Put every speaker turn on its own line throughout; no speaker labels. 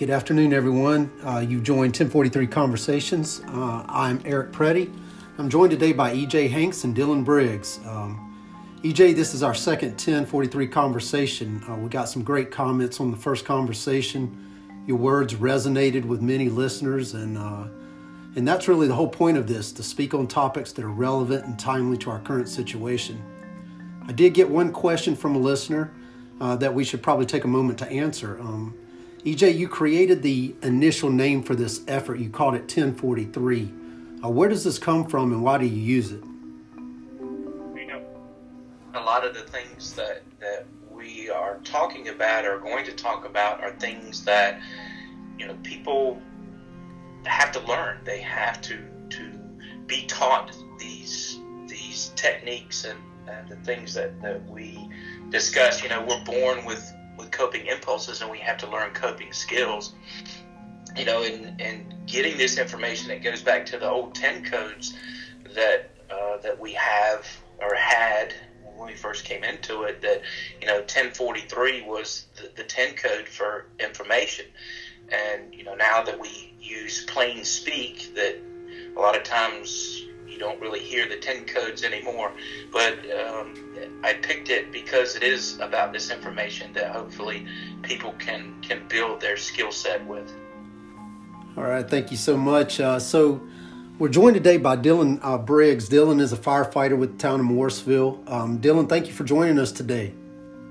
Good afternoon, everyone. Uh, you've joined 1043 Conversations. Uh, I'm Eric Preddy. I'm joined today by EJ Hanks and Dylan Briggs. Um, EJ, this is our second 1043 conversation. Uh, we got some great comments on the first conversation. Your words resonated with many listeners, and uh, and that's really the whole point of this: to speak on topics that are relevant and timely to our current situation. I did get one question from a listener uh, that we should probably take a moment to answer. Um, EJ, you created the initial name for this effort. You called it 1043. Uh, where does this come from and why do you use it?
You know, a lot of the things that, that we are talking about or going to talk about are things that, you know, people have to learn. They have to, to be taught these, these techniques and, and the things that, that we discuss. You know, we're born with with coping impulses and we have to learn coping skills you know and and getting this information it goes back to the old 10 codes that uh, that we have or had when we first came into it that you know 1043 was the, the 10 code for information. And you know now that we use plain speak that a lot of times you don't really hear the 10 codes anymore. But um, I picked it because it is about this information that hopefully people can, can build their skill set with.
All right, thank you so much. Uh, so, we're joined today by Dylan uh, Briggs. Dylan is a firefighter with the town of Morrisville. Um, Dylan, thank you for joining us today.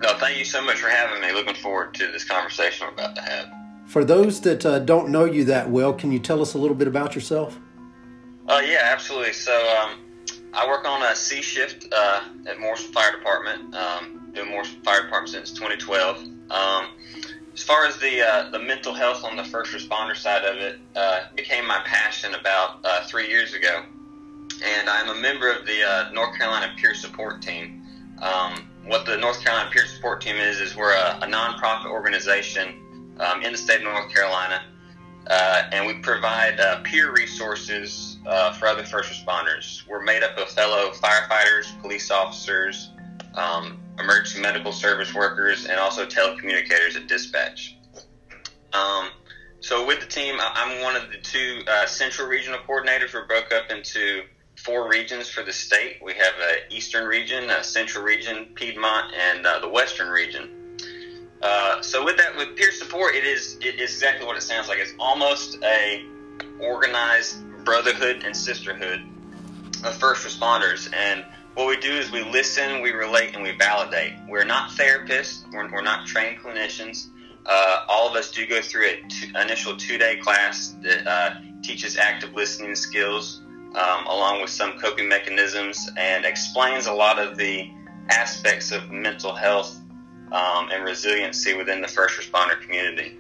No, thank you so much for having me. Looking forward to this conversation we're about to have.
For those that uh, don't know you that well, can you tell us a little bit about yourself?
Uh, yeah, absolutely. So um, I work on a C shift uh, at Morrisville Fire Department. Um, been Morrisville Fire Department since 2012. Um, as far as the uh, the mental health on the first responder side of it, uh, became my passion about uh, three years ago, and I'm a member of the uh, North Carolina Peer Support Team. Um, what the North Carolina Peer Support Team is is we're a, a nonprofit organization um, in the state of North Carolina, uh, and we provide uh, peer resources uh, for other first responders. We're made up of fellow firefighters, police officers, um, emergency medical service workers, and also telecommunicators at dispatch. Um, so with the team, I'm one of the two uh, central regional coordinators. We're broke up into four regions for the state. We have an eastern region, a central region, Piedmont, and uh, the western region. Uh, so with that, with peer support, it is it is exactly what it sounds like. It's almost a organized brotherhood and sisterhood of first responders. And what we do is we listen, we relate, and we validate. We're not therapists, we're, we're not trained clinicians. Uh, all of us do go through an initial two day class that uh, teaches active listening skills um, along with some coping mechanisms and explains a lot of the aspects of mental health um, and resiliency within the first responder community.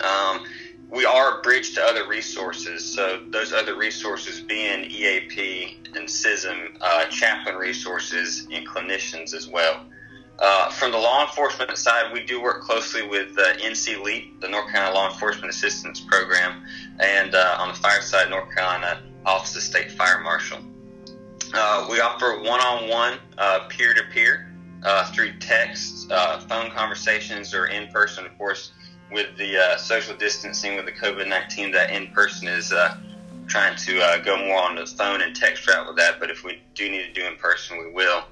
Um, we are a bridge to other resources. So those other resources being EAP and CISM, uh, chaplain resources, and clinicians as well. Uh, from the law enforcement side, we do work closely with uh, NC LEAP, the North Carolina Law Enforcement Assistance Program, and uh, on the fire side, North Carolina Office of State Fire Marshal. Uh, we offer one-on-one, peer-to-peer uh, through text, uh, phone conversations, or in person, of course with the uh, social distancing with the COVID 19, that in person is uh, trying to uh, go more on the phone and text route with that. But if we do need to do in person, we will.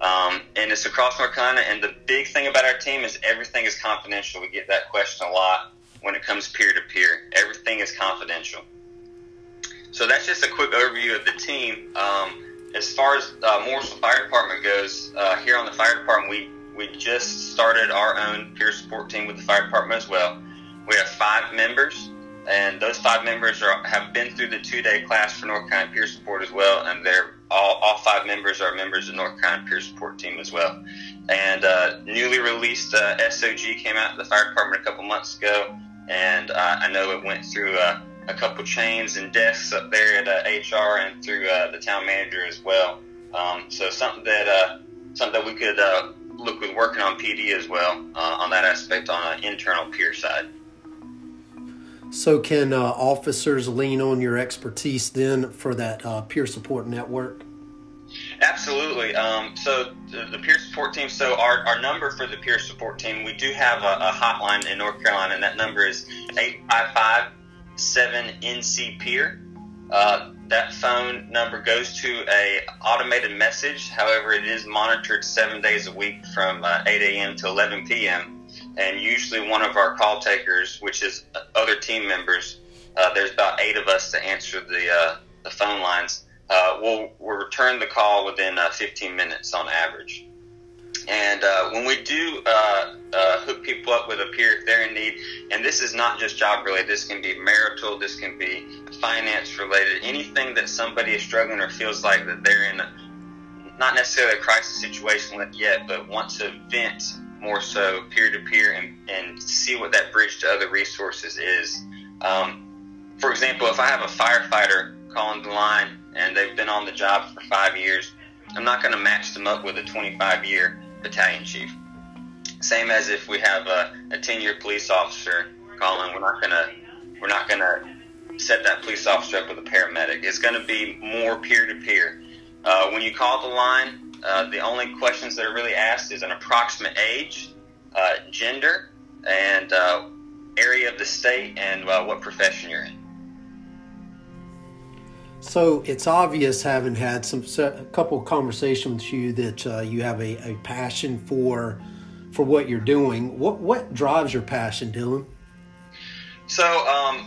Um, and it's across North. And the big thing about our team is everything is confidential. We get that question a lot when it comes peer to peer. Everything is confidential. So that's just a quick overview of the team. Um, as far as uh, Morrisville Fire Department goes, uh, here on the fire department, we we just started our own peer support team with the fire department as well. We have five members, and those five members are, have been through the two-day class for North Carolina Peer Support as well, and they're all, all five members are members of North Carolina Peer Support Team as well. And uh, newly released uh, SOG came out of the fire department a couple months ago, and uh, I know it went through uh, a couple chains and desks up there at HR uh, and through uh, the town manager as well. Um, so something that something that we could look with working on PD as well uh, on that aspect on an internal peer side.
So, can uh, officers lean on your expertise then for that uh, peer support network?
absolutely. Um, so the, the, peer support team. So our, our number for the peer support team, we do have a, a hotline in North Carolina, and that number is eight five five seven NC peer. Uh, that phone number goes to a automated message. However, it is monitored seven days a week from uh, 8 a.m. to 11 p.m. And usually, one of our call takers, which is other team members, uh, there's about eight of us to answer the uh, the phone lines. Uh, we'll, we'll return the call within uh, 15 minutes on average. And uh, when we do uh, uh, hook people up with a peer if they're in need, and this is not just job related, this can be marital, this can be finance related, anything that somebody is struggling or feels like that they're in, a, not necessarily a crisis situation yet, but want to vent more so peer to peer and see what that bridge to other resources is. Um, for example, if I have a firefighter calling the line and they've been on the job for five years, I'm not going to match them up with a 25 year battalion chief. Same as if we have a, a 10 year police officer calling, we're not to we're not to set that police officer up with a paramedic. It's to be more peer to peer. When you call the line, uh, the only questions that are really asked is an approximate age, uh, gender, and uh, area of the state, and uh, what profession you're in.
So it's obvious, having had some a couple conversations with you, that uh, you have a, a passion for for what you're doing. What what drives your passion, Dylan?
So um,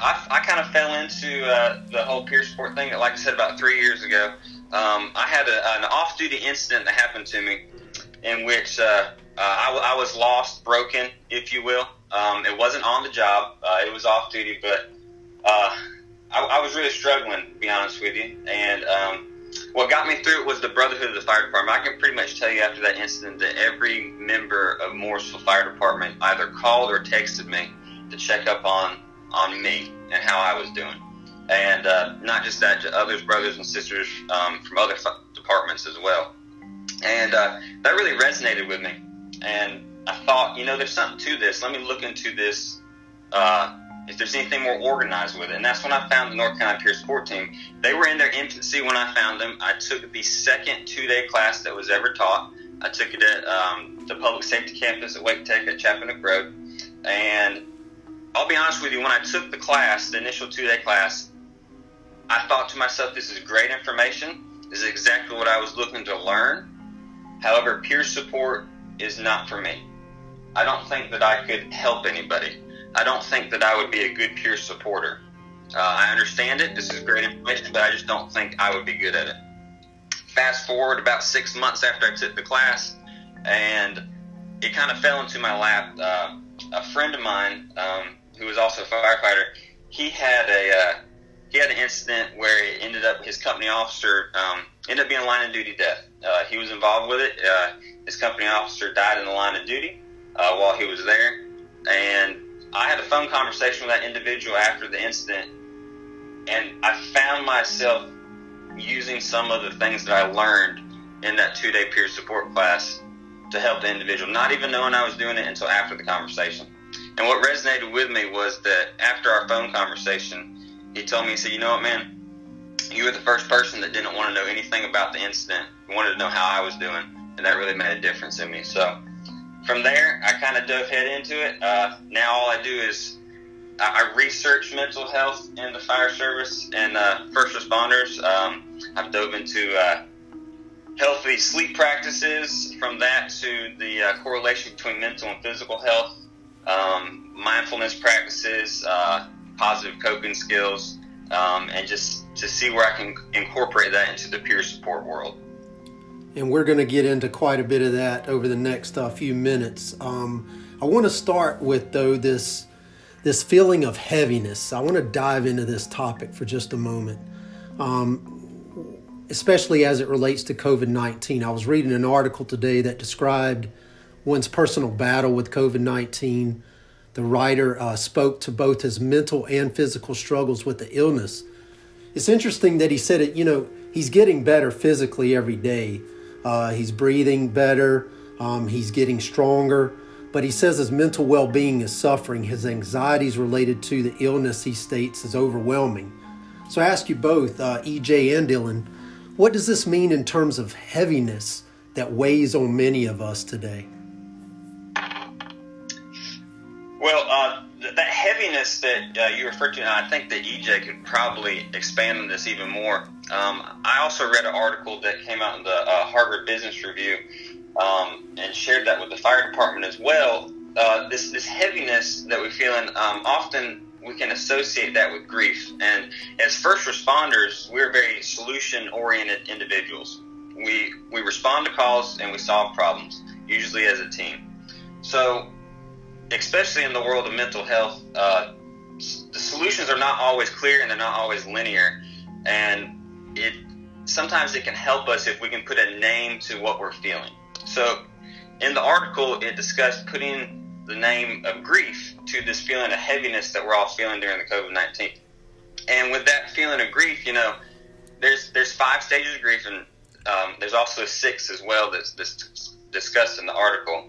I, I kind of fell into uh, the whole peer support thing, like I said, about three years ago. Um, I had a, an off-duty incident that happened to me, in which uh, uh, I, I, was lost, broken, if you will. Um, it wasn't on the job; uh, it was off-duty, but uh, I, I, was really struggling, to be honest with you. And um, what got me through it was the brotherhood of the fire department. I can pretty much tell you after that incident that every member of Morrisville Fire Department either called or texted me to check up on on me and how I was doing. And uh, not just that, to others, brothers and sisters um, from other departments as well. And uh, that really resonated with me. And I thought, you know, there's something to this. Let me look into this uh, if there's anything more organized with it. And that's when I found the North Carolina Peer Support Team. They were in their infancy when I found them. I took the second two day class that was ever taught. I took it at um, the public safety campus at Wake Tech at Chapanoke Road. And I'll be honest with you, when I took the class, the initial two day class, I thought to myself, this is great information. This is exactly what I was looking to learn. However, peer support is not for me. I don't think that I could help anybody. I don't think that I would be a good peer supporter. Uh, I understand it. This is great information, but I just don't think I would be good at it. Fast forward about six months after I took the class, and it kind of fell into my lap. Uh, a friend of mine, um, who was also a firefighter, he had a uh, he had an incident where it ended up his company officer um, ended up being a line of duty death. Uh, he was involved with it. Uh, his company officer died in the line of duty uh, while he was there, and I had a phone conversation with that individual after the incident, and I found myself using some of the things that I learned in that two day peer support class to help the individual, not even knowing I was doing it until after the conversation. And what resonated with me was that after our phone conversation, he told me, he said, You know what, man? You were the first person that didn't want to know anything about the incident. You wanted to know how I was doing, and that really made a difference in me. So, from there, I kind of dove head into it. Uh, now all I do is I, I research mental health in the fire service and uh, first responders. Um, I've dove into uh, healthy sleep practices. From that to the uh, correlation between mental and physical health, um, mindfulness practices, uh, positive coping skills, um, and just to see where I can incorporate that into the peer support world
and we're going to get into quite a bit of that over the next uh, few minutes. Um, I want to start with though this this feeling of heaviness. I want to dive into this topic for just a moment, um, especially as it relates to COVID nineteen. I was reading an article today that described one's personal battle with COVID nineteen. The writer uh, spoke to both his mental and physical struggles with the illness. It's interesting that he said it. You know, he's getting better physically every day uh, he's breathing better. Um, he's getting stronger. But he says his mental well being is suffering. His anxieties related to the illness he states is overwhelming. So I ask you both, uh, EJ and Dylan, what does this mean in terms of heaviness that weighs on many of us today?
Well, uh, that uh, you referred to, and I think that EJ could probably expand on this even more. Um, I also read an article that came out in the uh, Harvard Business Review um, and shared that with the fire department as well. Uh, this this heaviness that we're feeling, um, often we can associate that with grief. And as first responders, we're very solution oriented individuals. We we respond to calls and we solve problems, usually as a team. So especially in the world of mental health, uh, the solutions are not always clear and they're not always linear. And it sometimes it can help us if we can put a name to what we're feeling. So in the article, it discussed putting the name of grief to this feeling of heaviness that we're all feeling during the COVID nineteen. And with that feeling of grief, you know, there's there's five stages of grief, and um, there's also six as well that's, that's discussed in the article.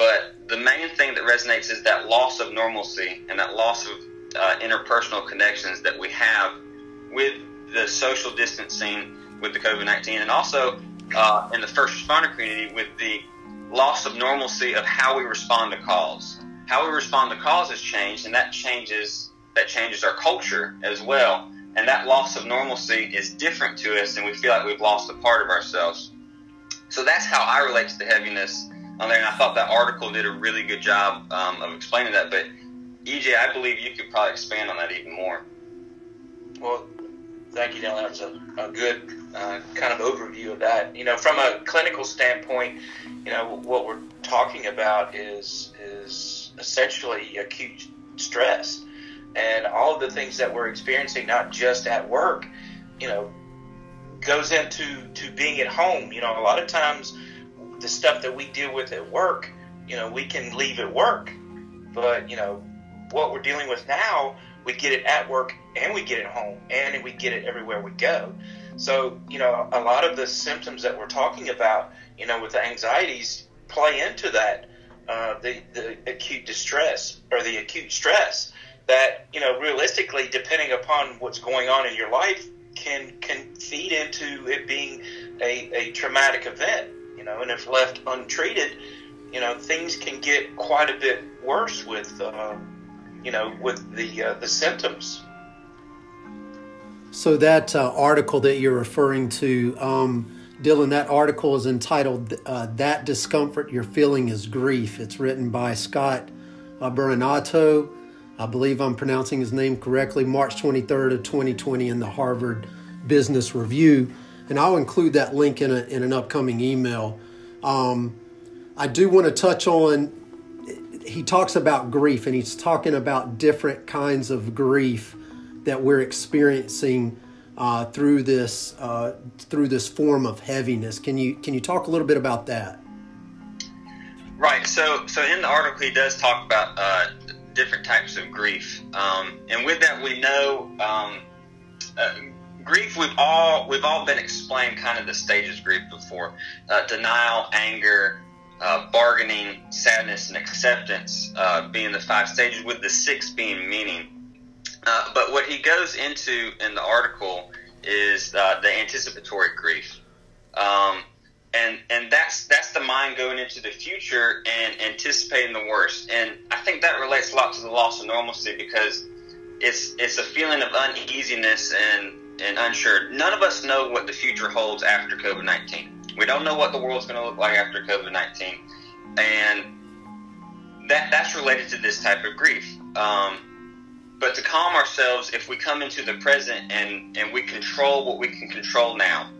But the main thing that resonates is that loss of normalcy and that loss of uh, interpersonal connections that we have with the social distancing with the COVID 19 and also uh, in the first responder community with the loss of normalcy of how we respond to calls. How we respond to calls has changed, and that changes that changes our culture as well. And that loss of normalcy is different to us, and we feel like we've lost a part of ourselves. So that's how I relate to the heaviness there, and I thought that article did a really good job um, of explaining that. But EJ, I believe you could probably expand on that even more.
Well, thank you, Dylan. That's a, a good uh, kind of overview of that. You know, from a clinical standpoint, you know what we're talking about is is essentially acute stress, and all of the things that we're experiencing, not just at work, you know, goes into to being at home. You know, a lot of times the stuff that we deal with at work, you know, we can leave at work. But, you know, what we're dealing with now, we get it at work and we get it home and we get it everywhere we go. So, you know, a lot of the symptoms that we're talking about, you know, with the anxieties play into that, uh, the, the acute distress or the acute stress that, you know, realistically, depending upon what's going on in your life, can, can feed into it being a, a traumatic event you know, and if left untreated, you know, things can get quite a bit worse with, uh, you know, with the uh, the symptoms.
So that uh, article that you're referring to, um, Dylan, that article is entitled uh, "That Discomfort You're Feeling Is Grief." It's written by Scott uh, Berinato. I believe I'm pronouncing his name correctly. March 23rd of 2020 in the Harvard Business Review and I'll include that link in, a, in an upcoming email. Um, I do want to touch on, he talks about grief, and he's talking about different kinds of grief that we're experiencing uh, through this uh, through this form of heaviness. Can you can you talk a little bit about that?
Right. So so in the article, he does talk about uh, different types of grief, um, and with that, we know um, uh, grief we've all we've all been explained kind of the stages of grief before. Uh, denial anger uh, bargaining sadness and acceptance uh, being the five stages with the six being meaning. Uh, but what he goes into in the article is uh, the anticipatory grief. Um, and and that's that's the mind going into the future and anticipating the worst. And I think that relates a lot to the loss of normalcy because it's it's a feeling of uneasiness and and unsure. None of us know what the future holds after COVID 19. We don't know what the world's going to look like after COVID 19. And that, that's related to this type of grief. Um, but to calm ourselves, if we come into the present and, and we control what we can control now,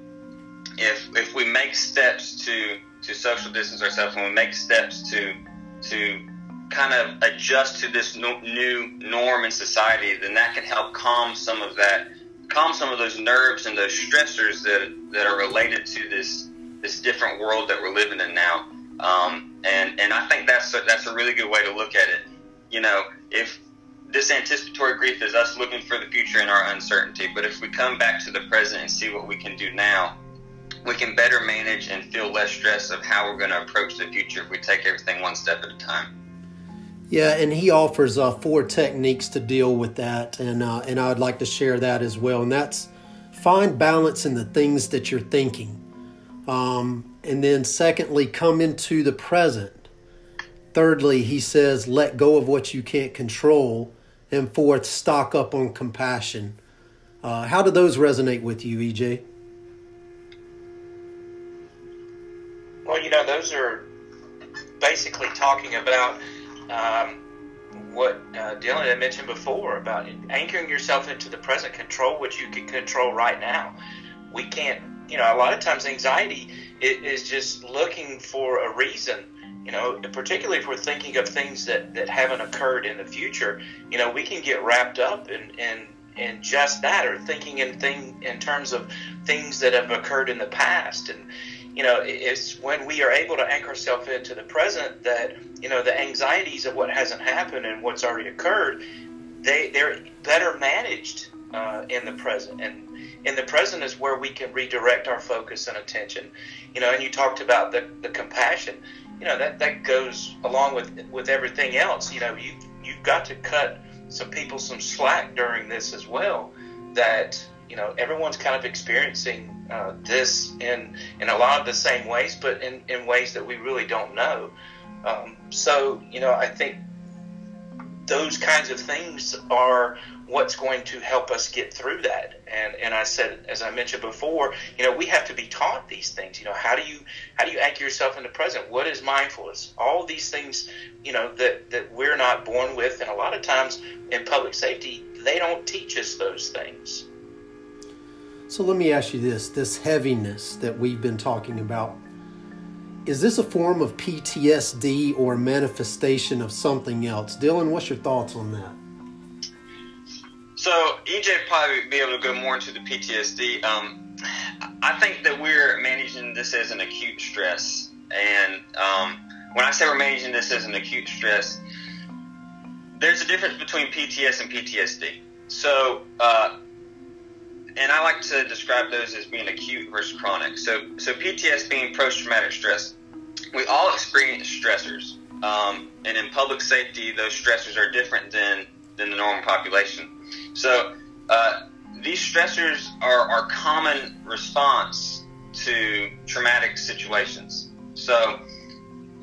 if, if we make steps to, to social distance ourselves and we make steps to, to kind of adjust to this new norm in society, then that can help calm some of that calm some of those nerves and those stressors that that are related to this this different world that we're living in now. Um, and and I think that's a, that's a really good way to look at it. You know, if this anticipatory grief is us looking for the future in our uncertainty, but if we come back to the present and see what we can do now, we can better manage and feel less stress of how we're going to approach the future if we take everything one step at a time.
Yeah, and he offers uh, four techniques to deal with that, and uh, and I would like to share that as well. And that's find balance in the things that you're thinking. Um, and then, secondly, come into the present. Thirdly, he says, let go of what you can't control. And fourth, stock up on compassion. Uh, how do those resonate with you, EJ?
Well, you know, those are basically talking about um, what uh, Dylan had mentioned before about anchoring yourself into the present, control what you can control right now. We can't, you know, a lot of times anxiety is just looking for a reason. You know, particularly if we're thinking of things that, that haven't occurred in the future, you know, we can get wrapped up in, in in just that or thinking in thing in terms of things that have occurred in the past and you know, it's when we are able to anchor ourselves into the present that, you know, the anxieties of what hasn't happened and what's already occurred, they, they're better managed uh, in the present. And in the present is where we can redirect our focus and attention. You know, and you talked about the, the compassion. You know, that, that goes along with, with everything else. You know, you, you've got to cut some people some slack during this as well that, you know, everyone's kind of experiencing uh, this in in a lot of the same ways, but in, in ways that we really don't know. Um, so you know, I think those kinds of things are what's going to help us get through that. And and I said, as I mentioned before, you know, we have to be taught these things. You know, how do you how do you anchor yourself in the present? What is mindfulness? All these things, you know, that that we're not born with, and a lot of times in public safety, they don't teach us those things.
So let me ask you this this heaviness that we've been talking about, is this a form of PTSD or manifestation of something else? Dylan, what's your thoughts on that?
So EJ probably be able to go more into the PTSD. Um, I think that we're managing this as an acute stress, and um, when I say we're managing this as an acute stress, there's a difference between PTS and PTSD. So uh, and I like to describe those as being acute versus chronic. So, so PTS being post-traumatic stress. We all experience stressors, um, and in public safety, those stressors are different than than the normal population. So, uh, these stressors are our common response to traumatic situations. So,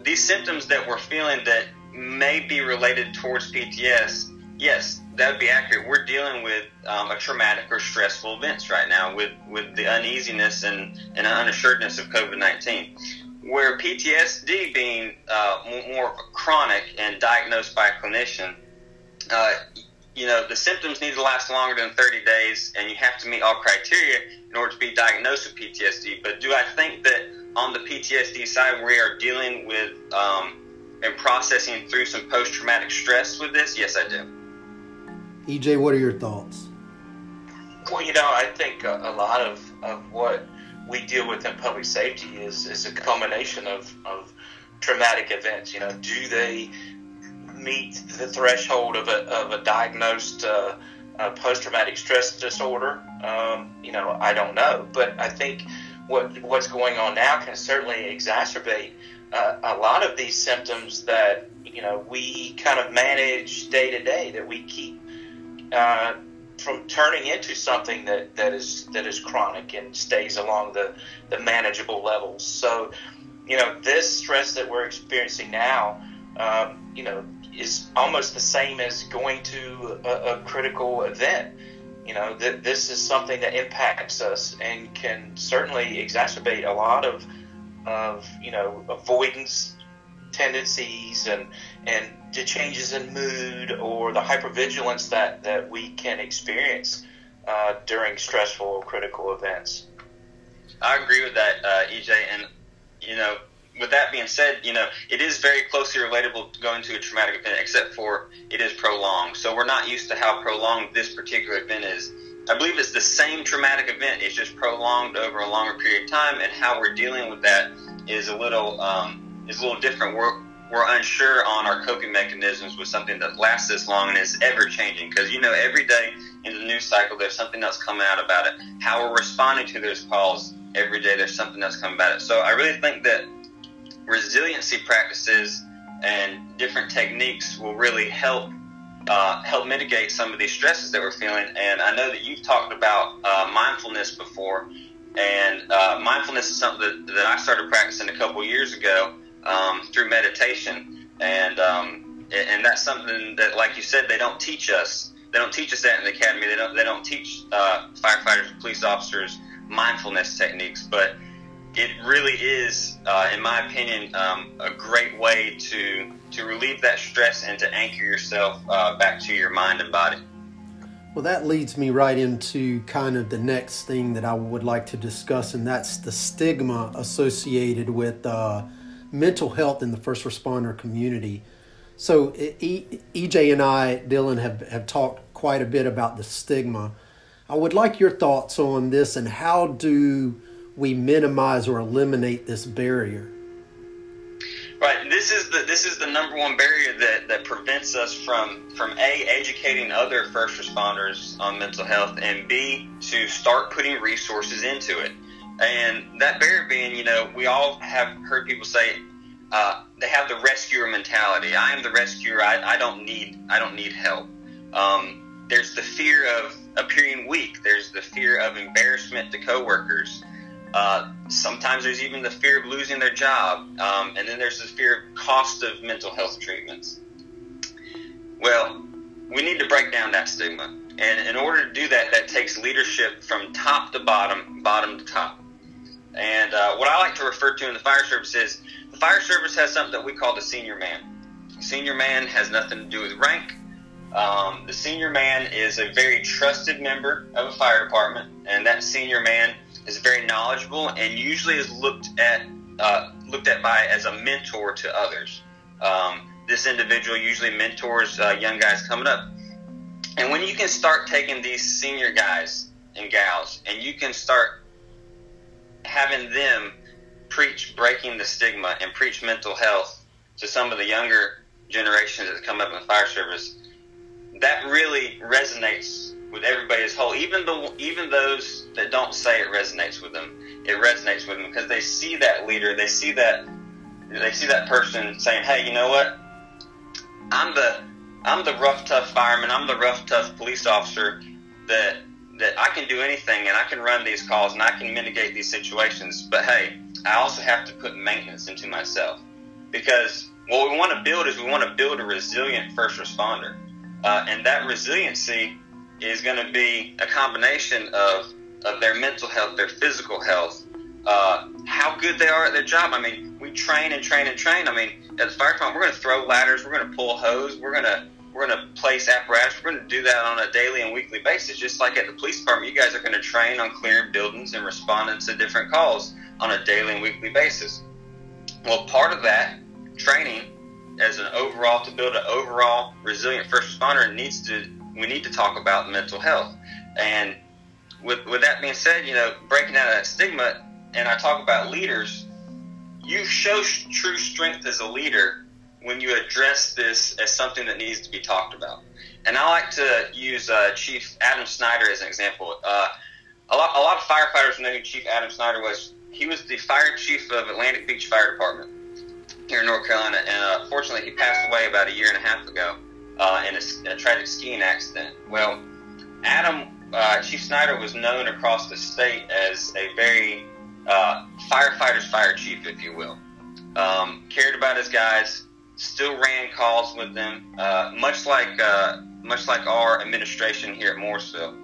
these symptoms that we're feeling that may be related towards PTS, yes, that would be accurate. We're dealing with um, a traumatic or stressful events right now with, with the uneasiness and, and unassuredness of COVID 19. Where PTSD being uh, more chronic and diagnosed by a clinician, uh, you know, the symptoms need to last longer than 30 days and you have to meet all criteria in order to be diagnosed with PTSD. But do I think that on the PTSD side, we are dealing with um, and processing through some post traumatic stress with this? Yes, I do.
EJ, what are your thoughts?
Well, you know, I think a, a lot of, of what we deal with in public safety is, is a combination of, of traumatic events. You know, do they meet the threshold of a, of a diagnosed uh, uh, post traumatic stress disorder? Um, you know, I don't know. But I think what what's going on now can certainly exacerbate uh, a lot of these symptoms that, you know, we kind of manage day to day, that we keep uh, from turning into something that, that is that is chronic and stays along the, the manageable levels. So, you know, this stress that we're experiencing now, um, you know, is almost the same as going to a, a critical event. You know, th- this is something that impacts us and can certainly exacerbate a lot of, of you know, avoidance tendencies and and the changes in mood or the hypervigilance that that we can experience uh, during stressful or critical events.
I agree with that, uh, EJ, and you know. With that being said, you know it is very closely relatable to going to a traumatic event, except for it is prolonged. So we're not used to how prolonged this particular event is. I believe it's the same traumatic event. It's just prolonged over a longer period of time, and how we're dealing with that is a little um, is a little different. We're we're unsure on our coping mechanisms with something that lasts this long and is ever changing. Because you know, every day in the news cycle, there's something else coming out about it. How we're responding to those calls every day, there's something else coming about it. So I really think that resiliency practices and different techniques will really help uh, help mitigate some of these stresses that we're feeling. And I know that you've talked about uh, mindfulness before, and uh, mindfulness is something that, that I started practicing a couple years ago um, through meditation, and um, and that's something that, like you said, they don't teach us. They don't teach us that in the academy. They don't. They don't teach uh, firefighters, police officers mindfulness techniques, but it really is, uh, in my opinion, um, a great way to to relieve that stress and to anchor yourself uh, back to your mind and body.
Well, that leads me right into kind of the next thing that I would like to discuss, and that's the stigma associated with uh, mental health in the first responder community. So, EJ and I, Dylan, have, have talked quite a bit about the stigma. I would like your thoughts on this and how do we minimize or eliminate this barrier?
Right. This is the this is the number one barrier that, that prevents us from from a educating other first responders on mental health and b to start putting resources into it. And that barrier being, you know, we all have heard people say uh, they have the rescuer mentality. I am the rescuer. I, I don't need I don't need help. Um, there's the fear of appearing weak. There's the fear of embarrassment to coworkers. Uh, sometimes there's even the fear of losing their job, um, and then there's the fear of cost of mental health treatments. Well, we need to break down that stigma, and in order to do that, that takes leadership from top to bottom, bottom to top. And uh, what I like to refer to in the fire service is the fire service has something that we call the senior man. Senior man has nothing to do with rank. Um, the senior man is a very trusted member of a fire department, and that senior man is very knowledgeable and usually is looked at uh, looked at by as a mentor to others. Um, this individual usually mentors uh, young guys coming up, and when you can start taking these senior guys and gals, and you can start having them preach breaking the stigma and preach mental health to some of the younger generations that come up in the fire service, that really resonates with everybody as whole. Even the even those that don't say it resonates with them, it resonates with them because they see that leader, they see that they see that person saying, "Hey, you know what? I'm the I'm the rough tough fireman. I'm the rough tough police officer that that I can do anything and I can run these calls and I can mitigate these situations. But hey, I also have to put maintenance into myself because what we want to build is we want to build a resilient first responder, uh, and that resiliency is going to be a combination of of their mental health, their physical health, uh, how good they are at their job. I mean, we train and train and train. I mean, at the fire department, we're going to throw ladders, we're going to pull hose, we're going to we're going to place apparatus. We're going to do that on a daily and weekly basis, just like at the police department. You guys are going to train on clearing buildings and responding to different calls on a daily and weekly basis. Well, part of that training, as an overall to build an overall resilient first responder, needs to we need to talk about mental health. And with with that being said, you know, breaking out of that stigma, and I talk about leaders, you show true strength as a leader when you address this as something that needs to be talked about. And I like to use uh, Chief Adam Snyder as an example. Uh, a lot, a lot of firefighters know who Chief Adam Snyder was. He was the fire chief of Atlantic Beach Fire Department here in North Carolina, and uh, fortunately, he passed away about a year and a half ago uh, in a, a, tragic skiing accident. Well, Adam, uh, Chief Snyder was known across the state as a very uh, firefighter's fire chief, if you will. Um, cared about his guys, still ran calls with them, uh, much like uh, much like our administration here at Morrisville,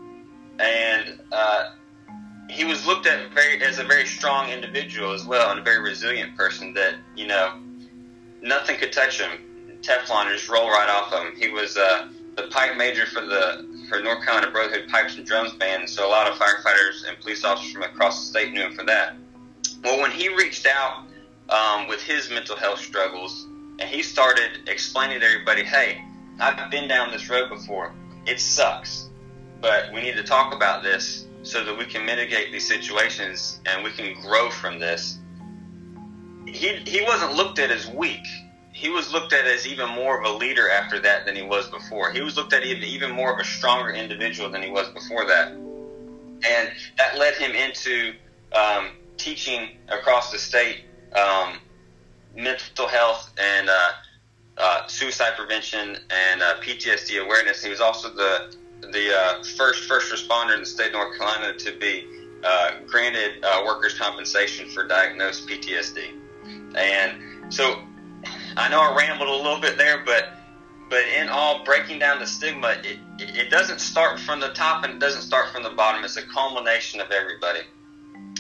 and uh, he was looked at very as a very strong individual as well, and a very resilient person. That you know, nothing could touch him. Teflon just roll right off of him. He was uh, the pipe major for the for North Carolina Brotherhood Pipes and Drums Band, so a lot of firefighters and police officers from across the state knew him for that. Well, when he reached out um, with his mental health struggles and he started explaining to everybody, hey, I've been down this road before. It sucks, but we need to talk about this so that we can mitigate these situations and we can grow from this. He, he wasn't looked at as weak. He was looked at as even more of a leader after that than he was before. He was looked at even, even more of a stronger individual than he was before that. And that led him into um, teaching across the state um, mental health and uh, uh, suicide prevention and uh, PTSD awareness. He was also the the uh, first first responder in the state of North Carolina to be uh, granted uh, workers' compensation for diagnosed PTSD. And so I know I rambled a little bit there, but but in all, breaking down the stigma, it, it doesn't start from the top and it doesn't start from the bottom. It's a culmination of everybody.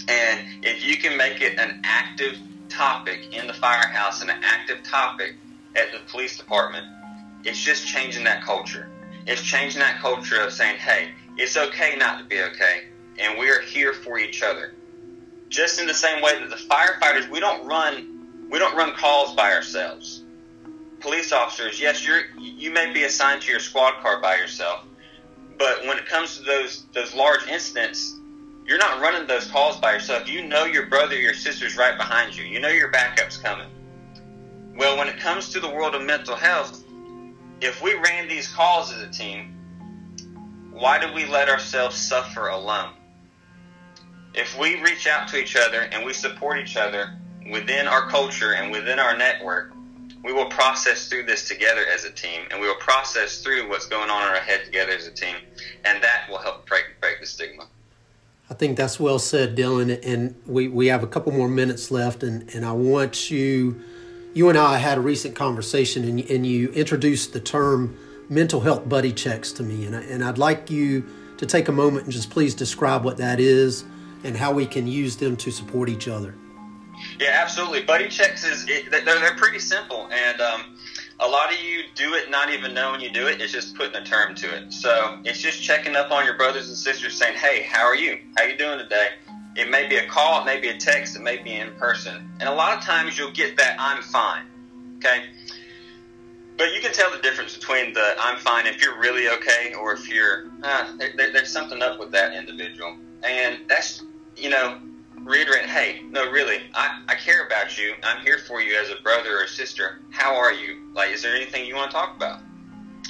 And if you can make it an active topic in the firehouse and an active topic at the police department, it's just changing that culture. It's changing that culture of saying, hey, it's okay not to be okay, and we are here for each other. Just in the same way that the firefighters, we don't run we don't run calls by ourselves. Police officers, yes, you're you may be assigned to your squad car by yourself, but when it comes to those those large incidents, you're not running those calls by yourself. You know your brother, your sister's right behind you. You know your backup's coming. Well, when it comes to the world of mental health, if we ran these calls as a team, why do we let ourselves suffer alone? If we reach out to each other and we support each other within our culture and within our network, we will process through this together as a team and we will process through what's going on in our head together as a team, and that will help break, break the stigma.
I think that's well said, Dylan. And we, we have a couple more minutes left, and, and I want you, you and I had a recent conversation, and, and you introduced the term mental health buddy checks to me. And, I, and I'd like you to take a moment and just please describe what that is and how we can use them to support each other.
Yeah, absolutely. Buddy checks is it, they're, they're pretty simple, and um, a lot of you do it not even knowing you do it. It's just putting a term to it. So it's just checking up on your brothers and sisters, saying, "Hey, how are you? How you doing today?" It may be a call, it may be a text, it may be in person, and a lot of times you'll get that "I'm fine." Okay. But you can tell the difference between the "I'm fine" if you're really okay, or if you're uh, there, there's something up with that individual, and that's you know reiterate, hey, no, really, I, I care about you. I'm here for you as a brother or sister. How are you? Like, is there anything you want to talk about?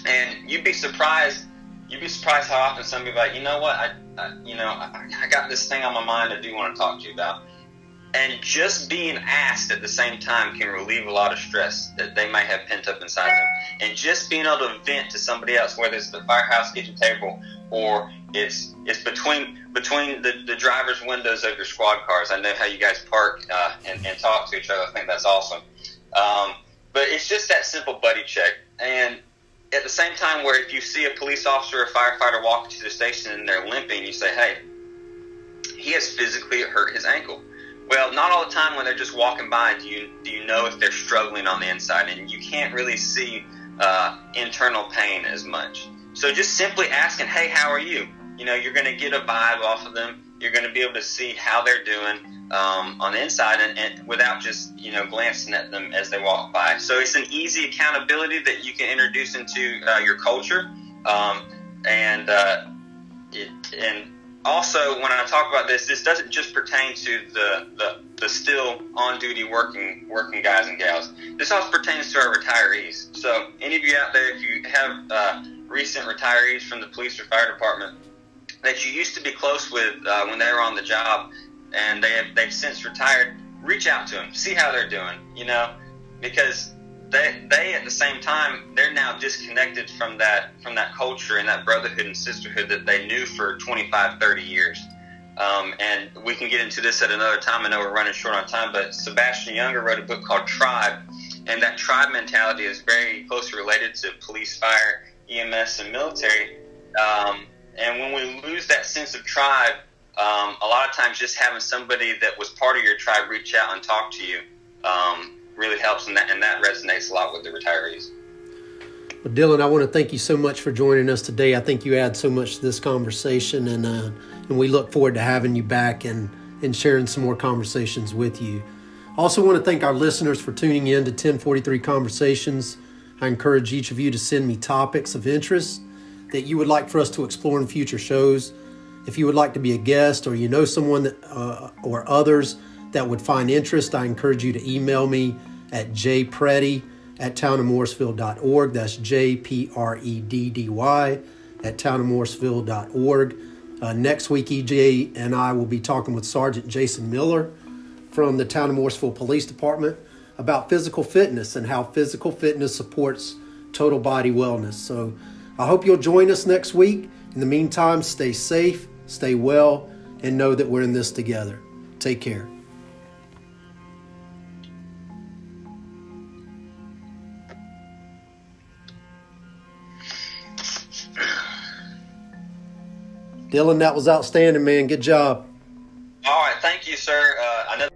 And you'd be surprised. You'd be surprised how often somebody like, you know what, I, I you know, I, I got this thing on my mind I do want to talk to you about. And just being asked at the same time can relieve a lot of stress that they might have pent up inside them. And just being able to vent to somebody else, whether it's the firehouse kitchen table or it's it's between between the, the driver's windows of your squad cars. I know how you guys park uh, and, and talk to each other. I think that's awesome. Um, but it's just that simple buddy check. And at the same time, where if you see a police officer or firefighter walking to the station and they're limping, you say, "Hey, he has physically hurt his ankle." Well, not all the time when they're just walking by do you do you know if they're struggling on the inside, and you can't really see uh, internal pain as much. So just simply asking, "Hey, how are you?" You know, you're going to get a vibe off of them. You're going to be able to see how they're doing um, on the inside, and, and without just you know glancing at them as they walk by. So it's an easy accountability that you can introduce into uh, your culture, um, and uh, it, and also when I talk about this, this doesn't just pertain to the, the, the still on duty working working guys and gals. This also pertains to our retirees. So any of you out there, if you have uh, recent retirees from the police or fire department that you used to be close with uh, when they were on the job, and they have, they've since retired, reach out to them, see how they're doing. You know, because they they at the same time they're now disconnected from that from that culture and that brotherhood and sisterhood that they knew for 25 30 years. Um, and we can get into this at another time. I know we're running short on time but sebastian Junger wrote a book called tribe and that tribe mentality is very closely related to police fire ems and military. Um, and when we lose that sense of tribe um, a lot of times just having somebody that was part of your tribe reach out and talk to you um, really helps, and that, and that resonates a lot with the retirees.
Well, Dylan, I want to thank you so much for joining us today. I think you add so much to this conversation, and uh, and we look forward to having you back and and sharing some more conversations with you. Also want to thank our listeners for tuning in to 1043 Conversations. I encourage each of you to send me topics of interest that you would like for us to explore in future shows. If you would like to be a guest or you know someone that, uh, or others that would find interest, I encourage you to email me at jpreddy at townofmorrisville.org. That's J P R E D D Y at townofmorrisville.org. Uh, next week, EJ and I will be talking with Sergeant Jason Miller from the Town of Morrisville Police Department. about physical fitness and how physical fitness supports total body wellness. So I hope you'll join us next week. In the meantime, stay safe, stay well, and know that we're in this together. Take care. Dylan, that was outstanding, man. Good job.
All right, thank you, sir. Uh, I know.